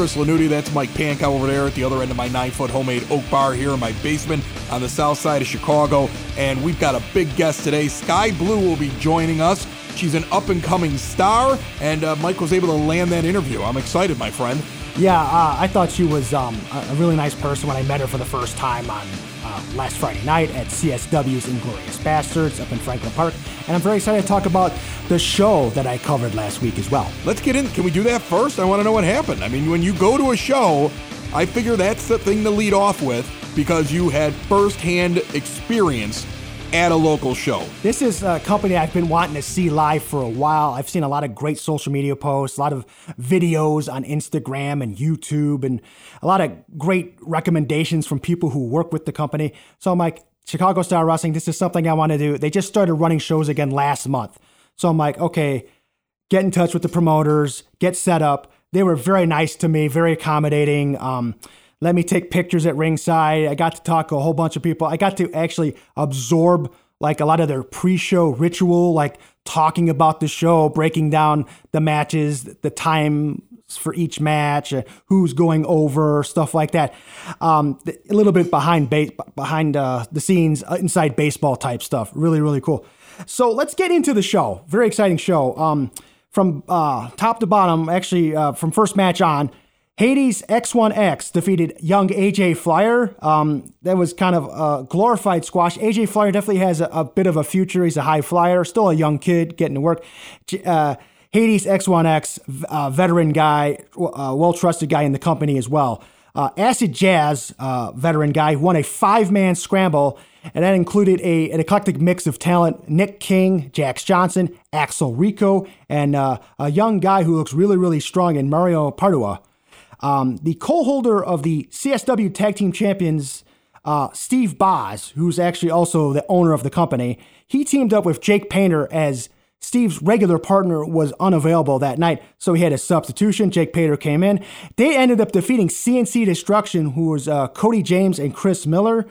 Chris Lanuti. That's Mike Pankow over there at the other end of my nine foot homemade oak bar here in my basement on the south side of Chicago. And we've got a big guest today. Sky Blue will be joining us. She's an up and coming star, and uh, Mike was able to land that interview. I'm excited, my friend. Yeah, uh, I thought she was um, a really nice person when I met her for the first time on uh, last Friday night at CSW's Inglorious Bastards up in Franklin Park. And I'm very excited to talk about the show that I covered last week as well. Let's get in. Can we do that first? I want to know what happened. I mean, when you go to a show, I figure that's the thing to lead off with because you had firsthand experience at a local show. This is a company I've been wanting to see live for a while. I've seen a lot of great social media posts, a lot of videos on Instagram and YouTube, and a lot of great recommendations from people who work with the company. So I'm like, Chicago Style Wrestling, this is something I want to do. They just started running shows again last month. So I'm like, okay, get in touch with the promoters, get set up. They were very nice to me, very accommodating. Um, let me take pictures at ringside. I got to talk to a whole bunch of people. I got to actually absorb like a lot of their pre-show ritual, like talking about the show, breaking down the matches, the time for each match, uh, who's going over, stuff like that. Um, a little bit behind ba- behind uh, the scenes, uh, inside baseball type stuff. Really, really cool. So let's get into the show. Very exciting show. Um, from uh, top to bottom, actually, uh, from first match on, Hades X1X defeated young AJ Flyer. Um, that was kind of a glorified squash. AJ Flyer definitely has a, a bit of a future. He's a high flyer, still a young kid getting to work. Uh, Hades X1X, uh, veteran guy, uh, well trusted guy in the company as well. Uh, Acid Jazz, uh, veteran guy, won a five man scramble, and that included a, an eclectic mix of talent Nick King, Jax Johnson, Axel Rico, and uh, a young guy who looks really, really strong in Mario Pardua. Um, the co-holder of the CSW Tag Team Champions, uh, Steve Boz, who's actually also the owner of the company, he teamed up with Jake Painter as Steve's regular partner was unavailable that night, so he had a substitution. Jake Painter came in. They ended up defeating CNC Destruction, who was uh, Cody James and Chris Miller.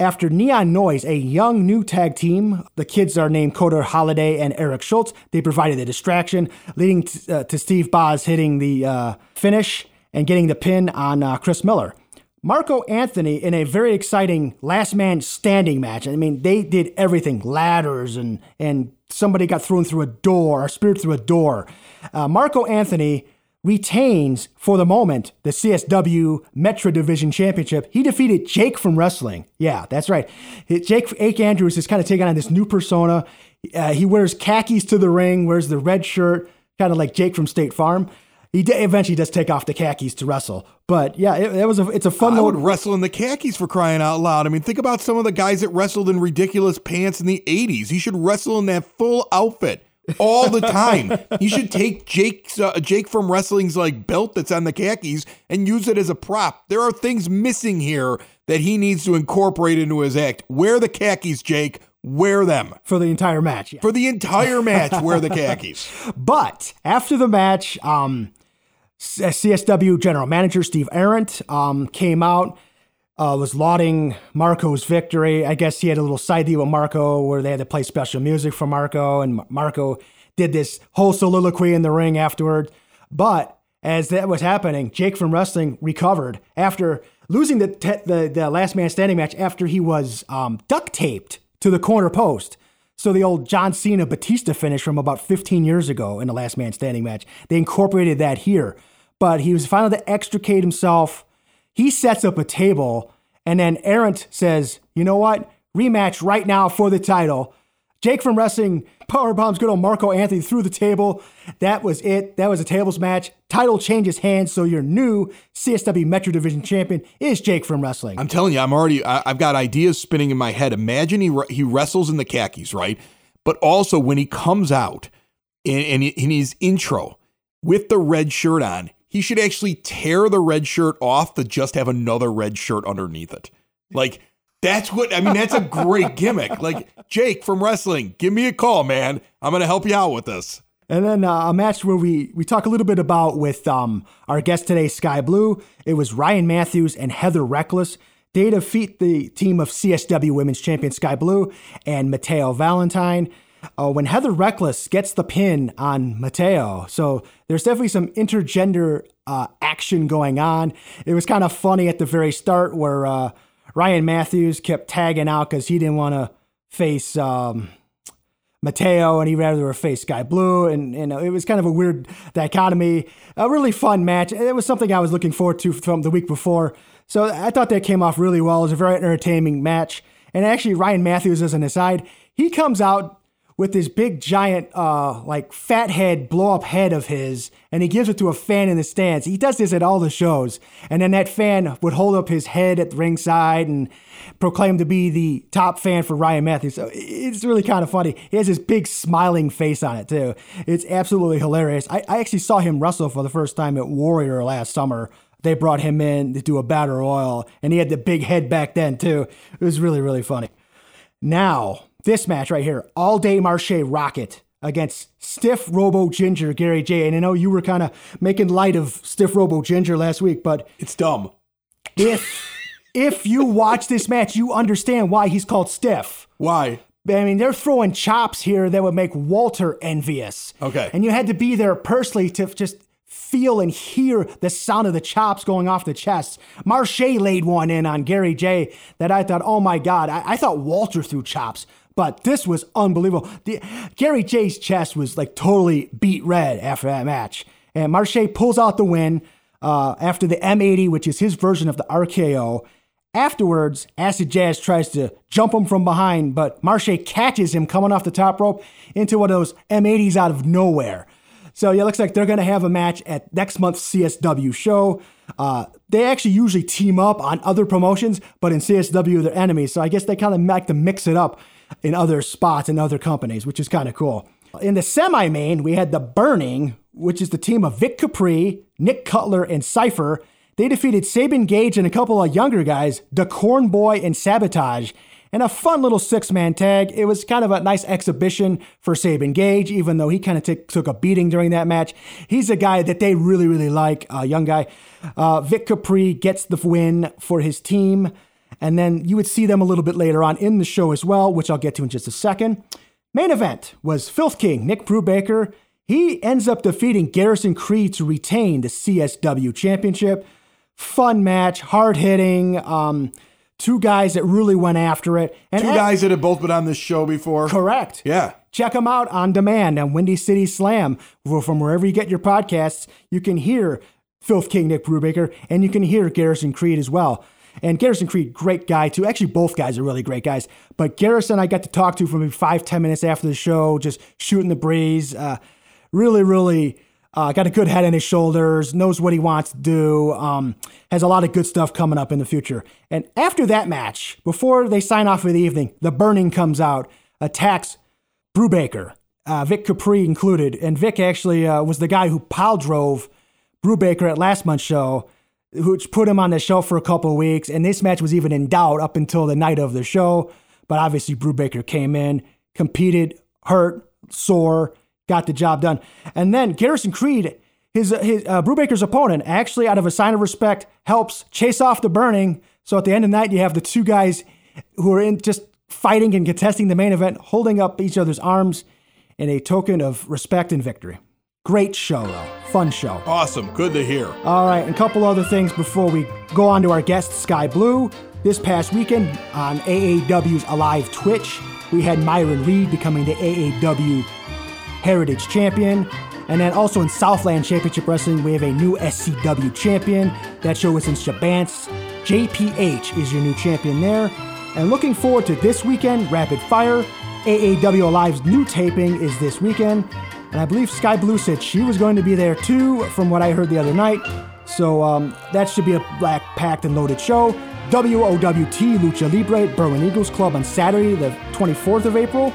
After Neon Noise, a young new tag team, the kids are named Coder Holiday and Eric Schultz. They provided the distraction, leading to, uh, to Steve Boz hitting the uh, finish and getting the pin on uh, Chris Miller. Marco Anthony in a very exciting last man standing match. I mean, they did everything ladders and, and somebody got thrown through a door, or speared through a door. Uh, Marco Anthony retains, for the moment, the CSW Metro Division Championship. He defeated Jake from Wrestling. Yeah, that's right. Jake Ake Andrews is kind of taking on this new persona. Uh, he wears khakis to the ring, wears the red shirt, kind of like Jake from State Farm. He d- eventually does take off the khakis to wrestle, but yeah, it, it was a it's a fun I little would wrestle in the khakis for crying out loud. I mean, think about some of the guys that wrestled in ridiculous pants in the 80s. He should wrestle in that full outfit all the time. he should take Jake's uh, Jake from wrestling's like belt that's on the khakis and use it as a prop. There are things missing here that he needs to incorporate into his act. Wear the khakis, Jake. Wear them. for the entire match. yeah. For the entire match, wear the khakis. But after the match, um, CSW General Manager Steve Arendt um, came out, uh, was lauding Marco's victory. I guess he had a little side deal with Marco where they had to play special music for Marco, and Marco did this whole soliloquy in the ring afterward. But as that was happening, Jake from Wrestling recovered after losing the te- the, the last man standing match after he was um, duct taped to the corner post. So the old John Cena Batista finish from about 15 years ago in the last man standing match, they incorporated that here. But he was finally to extricate himself. He sets up a table, and then Arendt says, "You know what? Rematch right now for the title." Jake from Wrestling power bombs good old Marco Anthony through the table. That was it. That was a tables match. Title changes hands, so your new CSW Metro Division champion is Jake from Wrestling. I'm telling you, I'm already. I, I've got ideas spinning in my head. Imagine he he wrestles in the khakis, right? But also when he comes out in, in his intro with the red shirt on, he should actually tear the red shirt off to just have another red shirt underneath it. Like that's what I mean. That's a great gimmick. Like Jake from wrestling, give me a call, man. I'm gonna help you out with this. And then uh, a match where we we talk a little bit about with um, our guest today, Sky Blue. It was Ryan Matthews and Heather Reckless. They defeat the team of CSW Women's Champion Sky Blue and Mateo Valentine. Uh, when Heather Reckless gets the pin on Mateo, so there's definitely some intergender uh, action going on. It was kind of funny at the very start where uh, Ryan Matthews kept tagging out because he didn't want to face um, Mateo and he'd rather face Sky Blue. And, and it was kind of a weird dichotomy. A really fun match. It was something I was looking forward to from the week before. So I thought that came off really well. It was a very entertaining match. And actually, Ryan Matthews, as an aside, he comes out with this big giant uh like fat head blow up head of his and he gives it to a fan in the stands. He does this at all the shows. And then that fan would hold up his head at the ringside and proclaim to be the top fan for ryan matthews. So it's really kind of funny. He has this big smiling face on it too. It's absolutely hilarious. I, I actually saw him wrestle for the first time at warrior last summer. They brought him in to do a battle royal and he had the big head back then too. It was really really funny. Now, this match right here, All Day Marche Rockett against Stiff Robo Ginger Gary Jay. And I know you were kind of making light of Stiff Robo Ginger last week, but It's dumb. if if you watch this match, you understand why he's called Stiff. Why? I mean, they're throwing chops here that would make Walter envious. Okay. And you had to be there personally to just feel and hear the sound of the chops going off the chest. Marche laid one in on Gary Jay that I thought, oh my God, I, I thought Walter threw chops. But this was unbelievable. The, Gary Jay's chest was like totally beat red after that match. And Marche pulls out the win uh, after the M80, which is his version of the RKO. Afterwards, Acid Jazz tries to jump him from behind, but Marche catches him coming off the top rope into one of those M80s out of nowhere. So yeah, it looks like they're going to have a match at next month's CSW show. Uh, they actually usually team up on other promotions, but in CSW they're enemies. So I guess they kind of like to mix it up in other spots and other companies, which is kind of cool. In the semi-main, we had the Burning, which is the team of Vic Capri, Nick Cutler, and Cypher. They defeated Sabin Gage and a couple of younger guys, the Corn Boy and Sabotage, and a fun little six man tag. It was kind of a nice exhibition for Sabin Gage, even though he kind of t- took a beating during that match. He's a guy that they really, really like, a young guy. Uh, Vic Capri gets the win for his team, and then you would see them a little bit later on in the show as well, which I'll get to in just a second. Main event was Filth King, Nick Brubaker. He ends up defeating Garrison Creed to retain the CSW championship. Fun match, hard hitting. Um, two guys that really went after it. And Two at- guys that have both been on this show before. Correct. Yeah. Check them out on demand on Windy City Slam. From wherever you get your podcasts, you can hear Filth King Nick Brubaker and you can hear Garrison Creed as well. And Garrison Creed, great guy too. Actually, both guys are really great guys. But Garrison, I got to talk to for maybe five, ten minutes after the show, just shooting the breeze. Uh, really, really uh, got a good head on his shoulders, knows what he wants to do, um, has a lot of good stuff coming up in the future. And after that match, before they sign off for the evening, the Burning comes out, attacks Brubaker, uh, Vic Capri included. And Vic actually uh, was the guy who pile drove Brubaker at last month's show, which put him on the show for a couple weeks. And this match was even in doubt up until the night of the show. But obviously, Brubaker came in, competed, hurt, sore, got the job done. And then Garrison Creed, his, his uh, Brubaker's opponent, actually, out of a sign of respect, helps chase off the burning. So at the end of the night, you have the two guys who are in just fighting and contesting the main event, holding up each other's arms in a token of respect and victory. Great show, though. Fun show. Awesome. Good to hear. All right, and a couple other things before we go on to our guest, Sky Blue. This past weekend on AAW's Alive Twitch, we had Myron Reed becoming the AAW Heritage Champion. And then also in Southland Championship Wrestling, we have a new SCW champion. That show was in Shabance. JPH is your new champion there. And looking forward to this weekend, Rapid Fire. AAW Alive's new taping is this weekend. And I believe Sky Blue said she was going to be there too, from what I heard the other night. So um, that should be a black packed and loaded show. WOWT Lucha Libre Berwyn Eagles Club on Saturday, the 24th of April.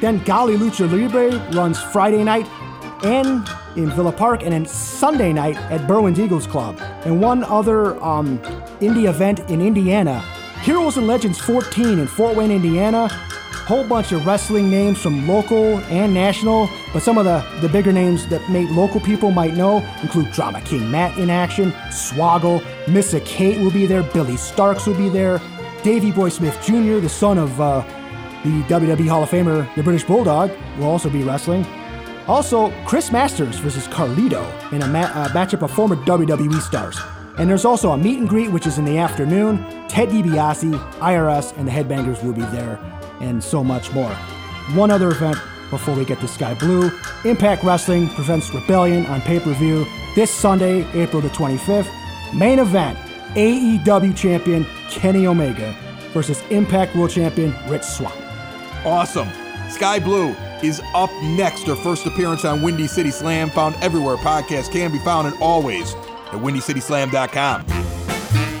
Then Galli Lucha Libre runs Friday night and in Villa Park, and then Sunday night at Berwyn Eagles Club. And one other um, indie event in Indiana, Heroes and Legends 14 in Fort Wayne, Indiana. Whole bunch of wrestling names from local and national, but some of the, the bigger names that made local people might know include Drama King Matt in action, Swoggle, Missa Kate will be there, Billy Starks will be there, Davey Boy Smith Jr., the son of uh, the WWE Hall of Famer, the British Bulldog, will also be wrestling. Also, Chris Masters versus Carlito in a ma- uh, matchup of former WWE stars. And there's also a meet and greet, which is in the afternoon. Ted DiBiase, IRS, and the Headbangers will be there, and so much more. One other event before we get to Sky Blue Impact Wrestling presents Rebellion on pay per view this Sunday, April the 25th. Main event AEW champion Kenny Omega versus Impact World Champion Rich Swann. Awesome. Sky Blue is up next. Her first appearance on Windy City Slam, found everywhere podcasts can be found, and always at WindyCitySlam.com.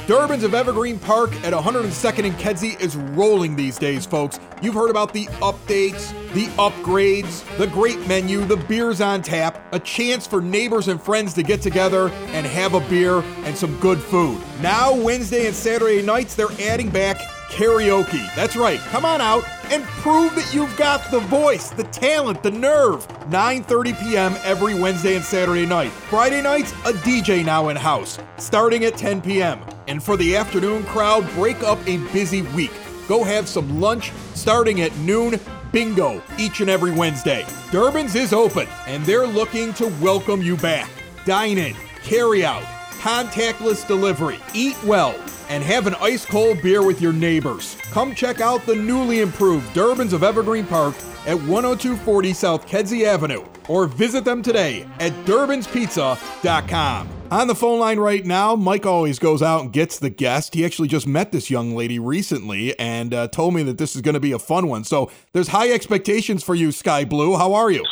Durbin's of Evergreen Park at 102nd and Kedzie is rolling these days, folks. You've heard about the updates, the upgrades, the great menu, the beers on tap, a chance for neighbors and friends to get together and have a beer and some good food. Now, Wednesday and Saturday nights, they're adding back karaoke. That's right. Come on out and prove that you've got the voice, the talent, the nerve. 9:30 p.m. every Wednesday and Saturday night. Friday nights, a DJ now in house, starting at 10 p.m. And for the afternoon crowd, break up a busy week. Go have some lunch starting at noon. Bingo each and every Wednesday. Durbin's is open and they're looking to welcome you back. Dine in, carry out, contactless delivery, eat well, and have an ice cold beer with your neighbors. Come check out the newly improved Durbin's of Evergreen Park at 10240 South Kedzie Avenue or visit them today at durbinspizza.com. On the phone line right now, Mike always goes out and gets the guest. He actually just met this young lady recently and uh, told me that this is going to be a fun one. So there's high expectations for you, Sky Blue. How are you?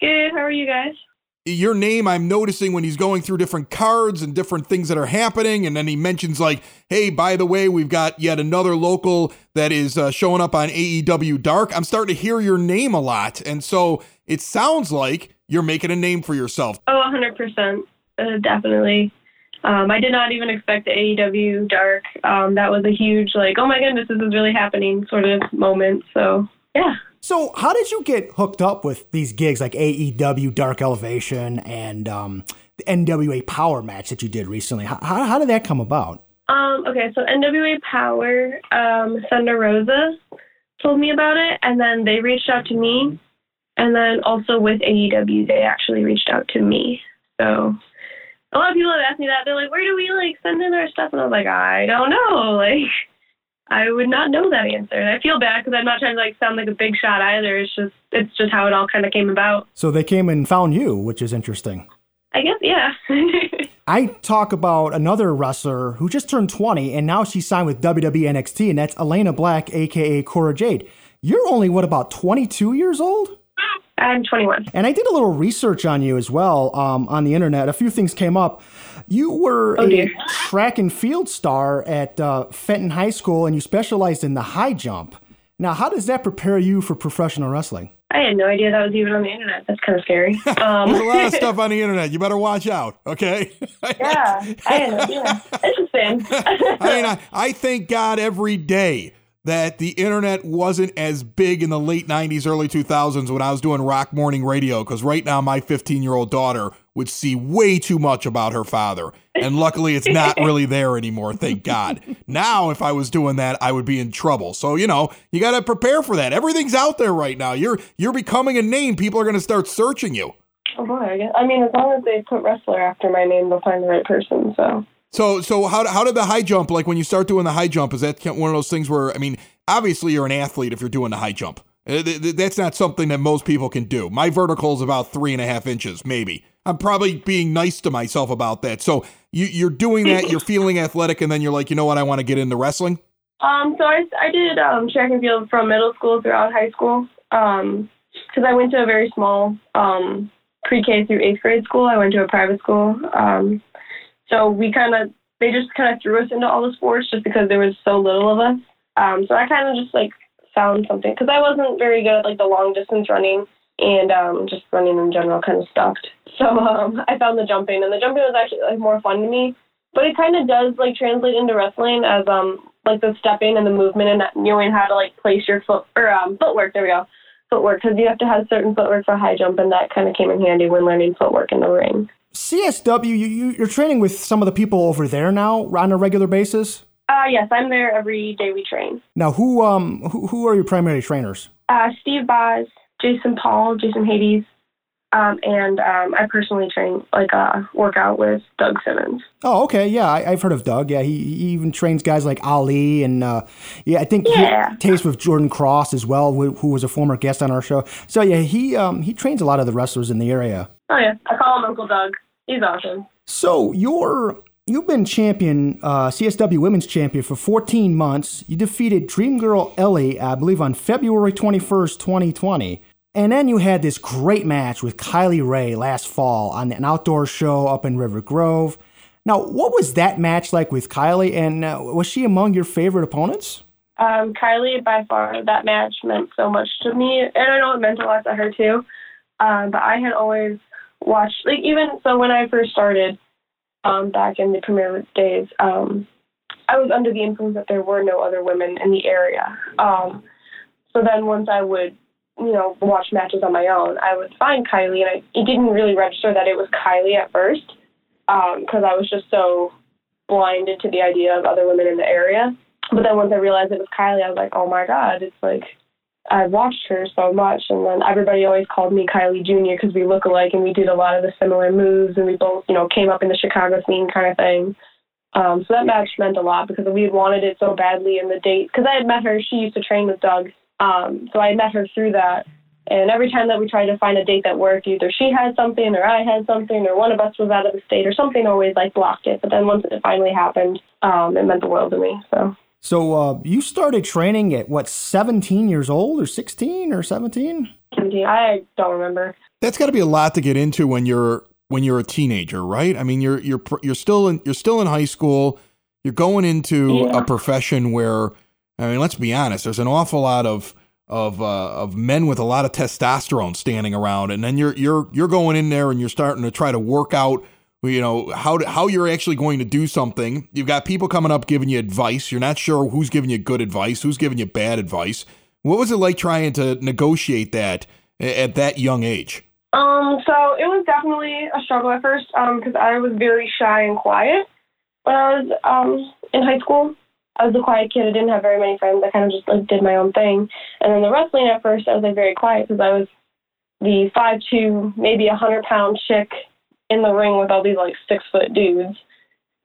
Good. How are you guys? Your name I'm noticing when he's going through different cards and different things that are happening. And then he mentions, like, hey, by the way, we've got yet another local that is uh, showing up on AEW Dark. I'm starting to hear your name a lot. And so it sounds like you're making a name for yourself. Oh, 100%. Uh, definitely. Um, I did not even expect the AEW Dark. Um, that was a huge, like, oh my goodness, this is really happening sort of moment. So, yeah. So, how did you get hooked up with these gigs like AEW Dark Elevation and um, the NWA Power match that you did recently? How, how, did that come about? Um, okay, so NWA Power, um, Thunder Rosa told me about it, and then they reached out to me. And then also with AEW, they actually reached out to me. So a lot of people have asked me that. They're like, where do we like send in our stuff? And I was like, I don't know. Like, I would not know that answer. And I feel bad because I'm not trying to like sound like a big shot either. It's just it's just how it all kind of came about. So they came and found you, which is interesting. I guess yeah. I talk about another wrestler who just turned 20 and now she's signed with WWE NXT, and that's Elayna Black, aka Cora Jade. You're only what about 22 years old? I'm 21. And I did a little research on you as well um, on the internet. A few things came up. You were Oh, a dear. track and field star at uh, Fenton High School, and you specialized in the high jump. Now, how does that prepare you for professional wrestling? I had no idea that was even on the internet. That's kind of scary. Um, There's a lot of stuff on the internet. You better watch out, okay? yeah, I had no idea. Interesting. I mean, I, I thank God every day that the internet wasn't as big in the late 90s, early 2000s when I was doing rock morning radio. Because right now, my 15 year old daughter would see way too much about her father. And luckily, it's not really there anymore, thank God. Now, if I was doing that, I would be in trouble. So, you know, you got to prepare for that. Everything's out there right now. You're you're becoming a name. People are going to start searching you. oh boy, I, guess, I mean, as long as they put wrestler after my name, they'll find the right person. So So, so how, how did the high jump, like when you start doing the high jump, is that one of those things where, I mean, obviously you're an athlete if you're doing the high jump. Uh, th- th- That's not something that most people can do. My vertical is about three and a half inches, maybe. I'm probably being nice to myself about that. So you, you're doing that, you're feeling athletic, and then you're like, you know what, I want to get into wrestling. Um, so I, I did um, track and field from middle school throughout high school. Um, because I went to a very small um, pre-K through eighth grade school. I went to a private school. Um, so we kind of they just kind of threw us into all the sports just because there was so little of us. Um, so I kind of just like found something because I wasn't very good at like the long distance running and um, just running in general kind of sucked. So um, I found the jumping, and the jumping was actually like more fun to me. But it kind of does like translate into wrestling as um like the stepping and the movement and knowing how to like place your foot or um, footwork. There we go, footwork because you have to have certain footwork for high jump, and that kind of came in handy when learning footwork in the ring. CSW, you, you, you're training with some of the people over there now on a regular basis. Uh, yes, I'm there every day we train. Now, who um who, who are your primary trainers? Uh, Steve Boz, Jason Paul, Jason Hades, um, and um, I personally train like uh, workout with Doug Simmons. Oh, okay, yeah, I, I've heard of Doug. Yeah, he, he even trains guys like Ali, and uh, yeah, I think Yeah. he tastes with Jordan Cross as well, who, who was a former guest on our show. So yeah, he um he trains a lot of the wrestlers in the area. Oh yeah, I call him Uncle Doug. He's awesome. So you're you've been champion, uh, CSW Women's Champion for 14 months. You defeated Dream Girl Ellie, I believe, on February 21st, 2020. And then you had this great match with Kylie Rae last fall on an outdoor show up in River Grove. Now, what was that match like with Kylie, and uh, was she among your favorite opponents? Um, Kylie, by far, that match meant so much to me, and I know it meant a lot to her too. Um, but I had always watched, like even so when I first started, um, back in the Premier days, um, I was under the influence that there were no other women in the area. Um, so then once I would, you know, watch matches on my own, I would find Kylie, and I, it didn't really register that it was Kylie at first, because I was just so blinded to the idea of other women in the area. But then once I realized it was Kylie, I was like, oh my god, it's like I've watched her so much, and then everybody always called me Kylie Jr. because we look alike and we did a lot of the similar moves, and we both, you know, came up in the Chicago scene kind of thing. Um, so that match meant a lot because we had wanted it so badly in the date. Because I had met her, she used to train with Doug, um, so I met her through that. And every time that we tried to find a date that worked, either she had something or I had something or one of us was out of the state or something always like blocked it. But then once it finally happened, um, it meant the world to me. So So uh, you started training at what, 17 years old, or 16 or 17? 17. I don't remember. That's got to be a lot to get into when you're when you're a teenager, right? I mean, you're you're you're still in you're still in high school. You're going into Yeah. a profession where, I mean, let's be honest. There's an awful lot of of uh, of men with a lot of testosterone standing around, and then you're you're you're going in there and you're starting to try to work out. You know how to, how you're actually going to do something. You've got people coming up giving you advice. You're not sure who's giving you good advice, who's giving you bad advice. What was it like trying to negotiate that at that young age? Um, so it was definitely a struggle at first because I was very shy and quiet when I was um, in high school. I was a quiet kid. I didn't have very many friends. I kind of just like did my own thing. And then the wrestling at first, I was like very quiet because I was the five two, maybe a hundred pound chick in the ring with all these like six foot dudes.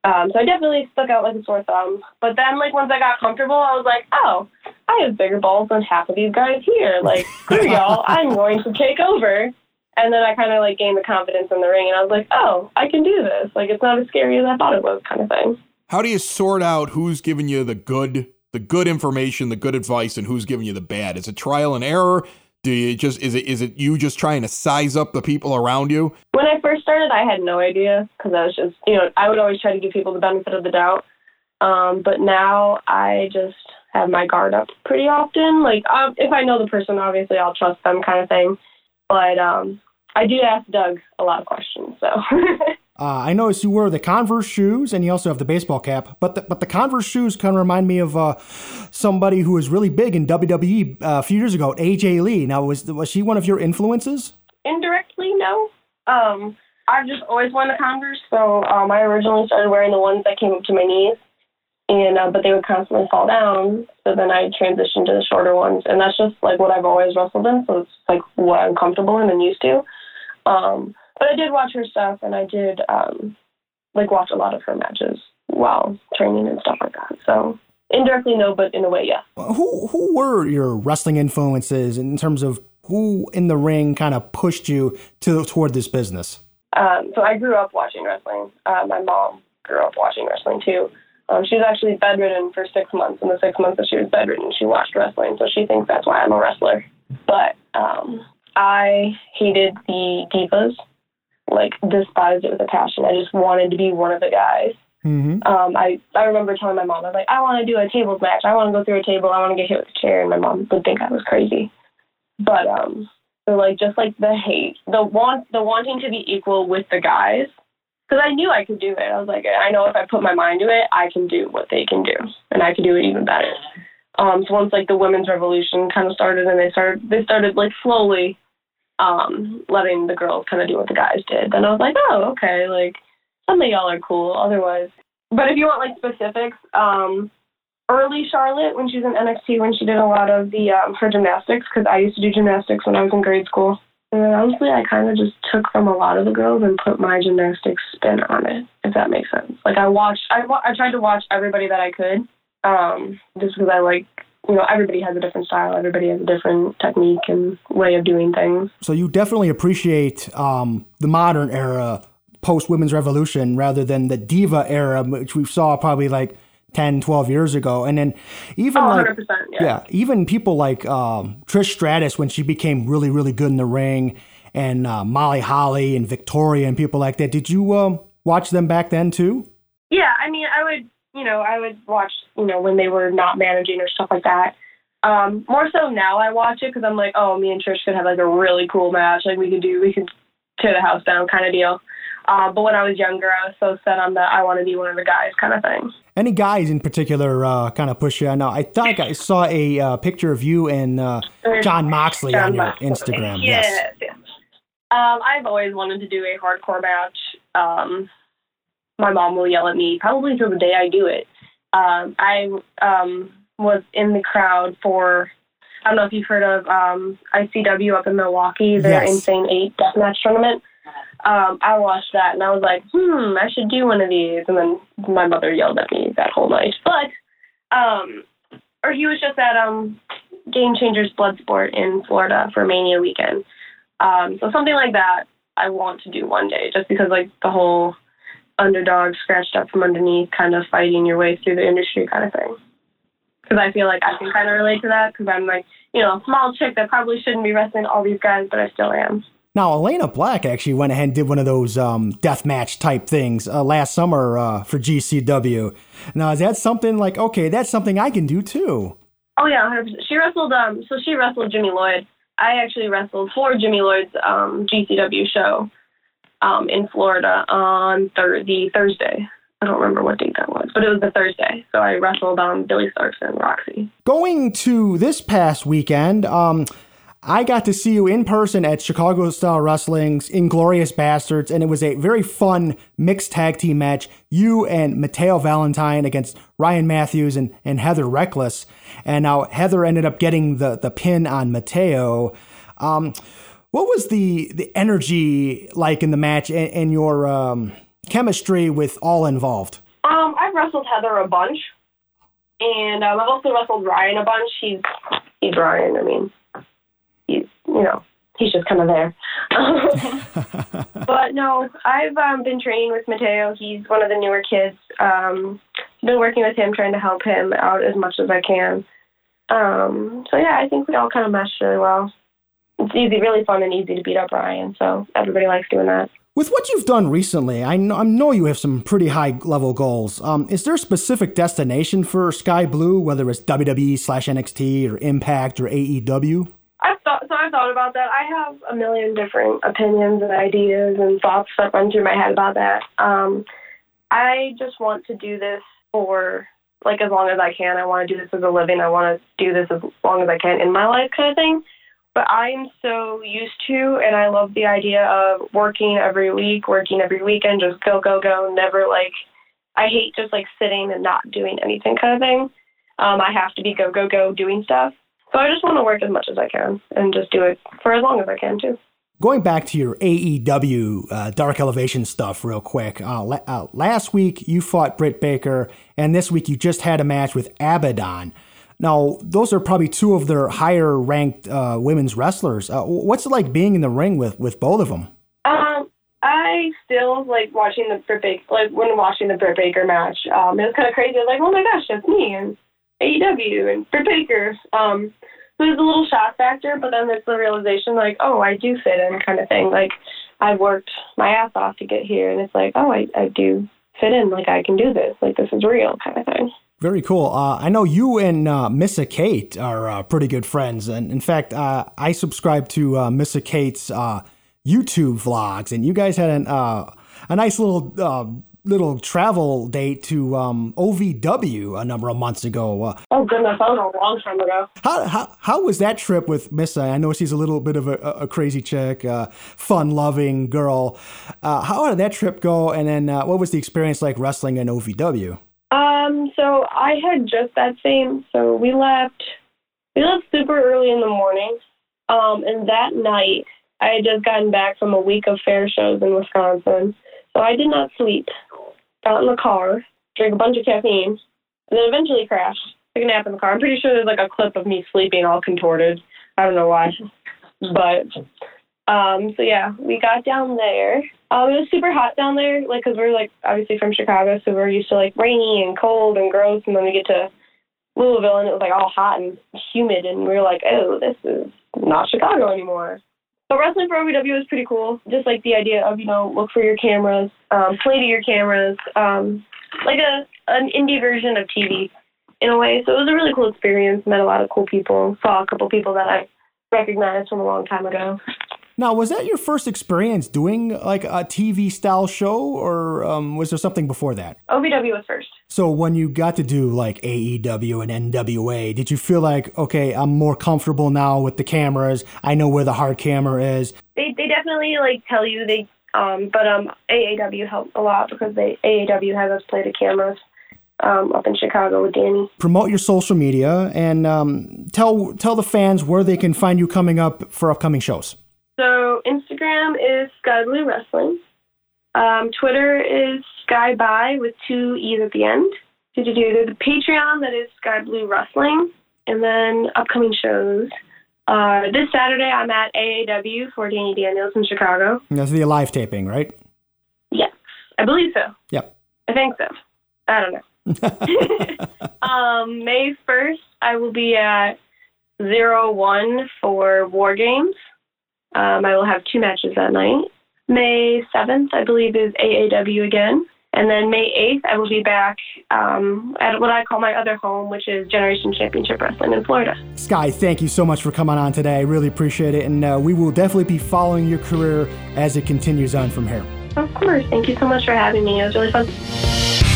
Um, so I definitely stuck out like a sore thumb. But then, like once I got comfortable, I was like, oh, I have bigger balls than half of these guys here. Like, screw y'all, I'm going to take over. And then I kind of like gained the confidence in the ring, and I was like, oh, I can do this. Like, it's not as scary as I thought it was, kind of thing. How do you sort out who's giving you the good the good information, the good advice, and who's giving you the bad? Is it trial and error? Do you just is it is it you just trying to size up the people around you? When I first started, I had no idea because I was just, you know, I would always try to give people the benefit of the doubt. Um, but now I just have my guard up pretty often. Like, um, if I know the person, obviously I'll trust them, kind of thing. But um, I do ask Doug a lot of questions, so. Uh, I noticed you wear the Converse shoes, and you also have the baseball cap. But the, but the Converse shoes kind of remind me of uh, somebody who was really big in WWE uh, a few years ago, AJ Lee. Now, was was she one of your influences? indirectly no. Um, I've just always worn the Converse, so um, I originally started wearing the ones that came up to my knees, and uh, but they would constantly fall down. So then I transitioned to the shorter ones, and that's just like what I've always wrestled in. So it's like what I'm comfortable in and used to. Um, but I did watch her stuff, and I did um, like watch a lot of her matches while training and stuff like that. So indirectly no, but in a way yes. Who who were your wrestling influences in terms of who in the ring kind of pushed you to toward this business? Um, so I grew up watching wrestling. Uh, my mom grew up watching wrestling too. Um, she was actually bedridden for six months. In the six months that she was bedridden, she watched wrestling, so she thinks that's why I'm a wrestler. But um, I hated the divas, like despised it with a passion. I just wanted to be one of the guys. Mm-hmm. Um, I I remember telling my mom, I was like, I want to do a tables match. I want to go through a table. I want to get hit with a chair, and my mom would think I was crazy. But um, so like just like the hate, the want, the wanting to be equal with the guys, because I knew I could do it. I was like, I know if I put my mind to it, I can do what they can do, and I could do it even better. Um, so once like the women's revolution kind of started, and they started they started like slowly um, letting the girls kind of do what the guys did. Then I was like, oh, okay, like some of y'all are cool. Otherwise, but if you want like specifics, um, early Charlotte when she was in NXT when she did a lot of the um, her gymnastics because I used to do gymnastics when I was in grade school. And then honestly, I kind of just took from a lot of the girls and put my gymnastics spin on it, if that makes sense. Like I watched, I, wa- I tried to watch everybody that I could, um, just because I like, you know, everybody has a different style, everybody has a different technique and way of doing things. So you definitely appreciate um, the modern era post women's revolution rather than the diva era, which we saw probably like 10, 12 years ago. And then even Oh, like 100%, yeah. yeah, even people like um, Trish Stratus when she became really, really good in the ring, and uh, Molly Holly and Victoria and people like that. Did you um, watch them back then too? Yeah, I mean, I would, you know, I would watch, you know, when they were not managing or stuff like that. Um, more so now I watch it because I'm like, oh, me and Trish could have like a really cool match. Like we could do, we could tear the house down kind of deal. Uh, but when I was younger, I was so set on the I want to be one of the guys kind of thing. Any guys in particular uh, kind of push you? I know. I thought I saw a uh, picture of you and uh, Jon Moxley on your Moxley. Instagram. Yes. Yes. yes. Um, I've always wanted to do a hardcore match. Um, my mom will yell at me probably till the day I do it. Um, I um, was in the crowd for I don't know if you've heard of um, ICW up in Milwaukee, their Yes. Insane Eight deathmatch tournament. Um, I watched that and I was like, hmm, I should do one of these. And then my mother yelled at me that whole night. But, um, or he was just at um, Game Changers Bloodsport in Florida for Mania weekend. Um, so something like that I want to do one day, just because like the whole underdog scratched up from underneath, kind of fighting your way through the industry kind of thing. Because I feel like I can kind of relate to that, because I'm like, you know, a small chick that probably shouldn't be wrestling all these guys, but I still am. Now, Elayna Black actually went ahead and did one of those um, death match type things uh, last summer uh, for GCW. Now, is that something like, okay, that's something I can do too? Oh yeah, 100%. She wrestled. Um, so she wrestled Jimmy Lloyd. I actually wrestled for Jimmy Lloyd's um, GCW show um, in Florida on thir- the Thursday. I don't remember what date that was, but it was the Thursday. So I wrestled um, Billy Starks and Roxy. Going to this past weekend, um, I got to see you in person at Chicago Style Wrestling's Inglorious Bastards, and it was a very fun mixed tag team match. You and Mateo Valentine against Ryan Matthews and, and Heather Reckless. And now Heather ended up getting the, the pin on Mateo. Um, what was the, the energy like in the match and, and your um, chemistry with all involved? Um, I've wrestled Heather a bunch, and um, I've also wrestled Ryan a bunch. He's he's Ryan. I mean, he's you know he's just kind of there. but no, I've um, been training with Mateo. He's one of the newer kids. Um, been working with him, trying to help him out as much as I can. Um, so yeah, I think we all kind of meshed really well. It's easy, really fun, and easy to beat up Ryan. So everybody likes doing that. With what you've done recently, I know, I know you have some pretty high level goals. Um, is there a specific destination for Sky Blue, whether it's WWE slash NXT or Impact or AEW? I've thought so. I've thought about that. I have a million different opinions and ideas and thoughts that run through my head about that. Um, I just want to do this for like as long as I can. I want to do this as a living. I want to do this as long as I can in my life, kind of thing. But I'm so used to, and I love the idea of working every week, working every weekend, just go, go, go. Never like, I hate just like sitting and not doing anything, kind of thing. Um, I have to be go, go, go doing stuff. So I just want to work as much as I can and just do it for as long as I can too. Going back to your AEW uh, Dark Elevation stuff, real quick. Uh, la- uh, last week you fought Britt Baker, and this week you just had a match with Abaddon. Now, those are probably two of their higher ranked uh, women's wrestlers. Uh, what's it like being in the ring with, with both of them? Um, I still like watching the Britt Baker, like when watching the Britt Baker match. Um, it was kind of crazy. I was like, oh my gosh, that's me and AEW and Britt Baker. Um, so there's a little shock factor, but then there's the realization like, oh, I do fit in, kind of thing. Like I've worked my ass off to get here, and it's like, oh, I, I do fit in. Like I can do this. Like this is real, kind of thing. Very cool. Uh, I know you and uh, Missa Kate are uh, pretty good friends, and in fact, uh, I subscribe to uh, Missa Kate's uh, YouTube vlogs, and you guys had an, uh, a nice little little travel date to um, OVW a number of months ago. Uh, Oh goodness, that was a long time ago. how, how how was that trip with Missa? I know she's a little bit of a, a crazy chick, uh, fun loving girl. Uh, how did that trip go? And then uh, what was the experience like wrestling in OVW? So I had just that same. So we left. We left super early in the morning. Um, and that night I had just gotten back from a week of fair shows in Wisconsin. So I did not sleep. Got in the car, drank a bunch of caffeine, and then eventually crashed. Took a nap in the car. I'm pretty sure there's like a clip of me sleeping all contorted. I don't know why, but um, so yeah, we got down there. Um, it was super hot down there, like because we're like obviously from Chicago, so we're used to like rainy and cold and gross. And then we get to Louisville, and it was like all hot and humid, and we were like, oh, this is not Chicago anymore. But wrestling for OVW was pretty cool. Just like the idea of you know look for your cameras, um, play to your cameras, um, like a an indie version of TV in a way. So it was a really cool experience. Met a lot of cool people. Saw a couple people that I recognized from a long time ago. Now, was that your first experience doing like a TV style show, or um, was there something before that? OVW was first. So when you got to do like AEW and NWA, did you feel like okay, I'm more comfortable now with the cameras? I know where the hard camera is. They they definitely like tell you they um but um AAW helped a lot because they AAW has us play the cameras um up in Chicago with Danny. Promote your social media and um, tell tell the fans where they can find you coming up for upcoming shows. So Instagram is Sky Blue Wrestling. Um, Twitter is Sky By with two E's at the end. There's a Patreon that is Sky Blue Wrestling. And then upcoming shows. Uh, this Saturday I'm at AAW for Danny Daniels in Chicago. That's the live taping, right? Yes, I believe so. Yep. I think so. I don't know. um, May 1st, I will be at Zero One for War Games. Um, I will have two matches that night. May 7th, I believe, is AAW again. And then May 8th, I will be back um, at what I call my other home, which is Generation Championship Wrestling in Florida. Sky, thank you so much for coming on today. I really appreciate it, and uh, we will definitely be following your career as it continues on from here. Of course. Thank you so much for having me. It was really fun.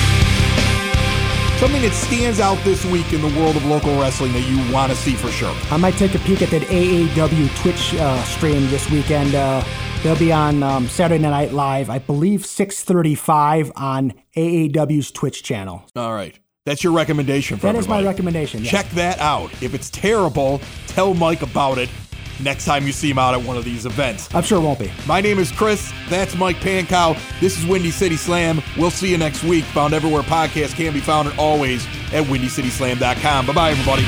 Something that stands out this week in the world of local wrestling that you want to see for sure. I might take a peek at that AAW Twitch uh, stream this weekend. Uh, they'll be on um, Saturday Night Live, I believe 6:35 on AAW's Twitch channel. All right. That's your recommendation for That is my recommendation. yes. Check that out. If it's terrible, tell Mike about it next time you see him out at one of these events. I'm sure it won't be. My name is Chris. That's Mike Pankow. This is Windy City Slam. We'll see you next week. Found everywhere podcasts can be found and always at windycityslam.com. Bye bye, everybody.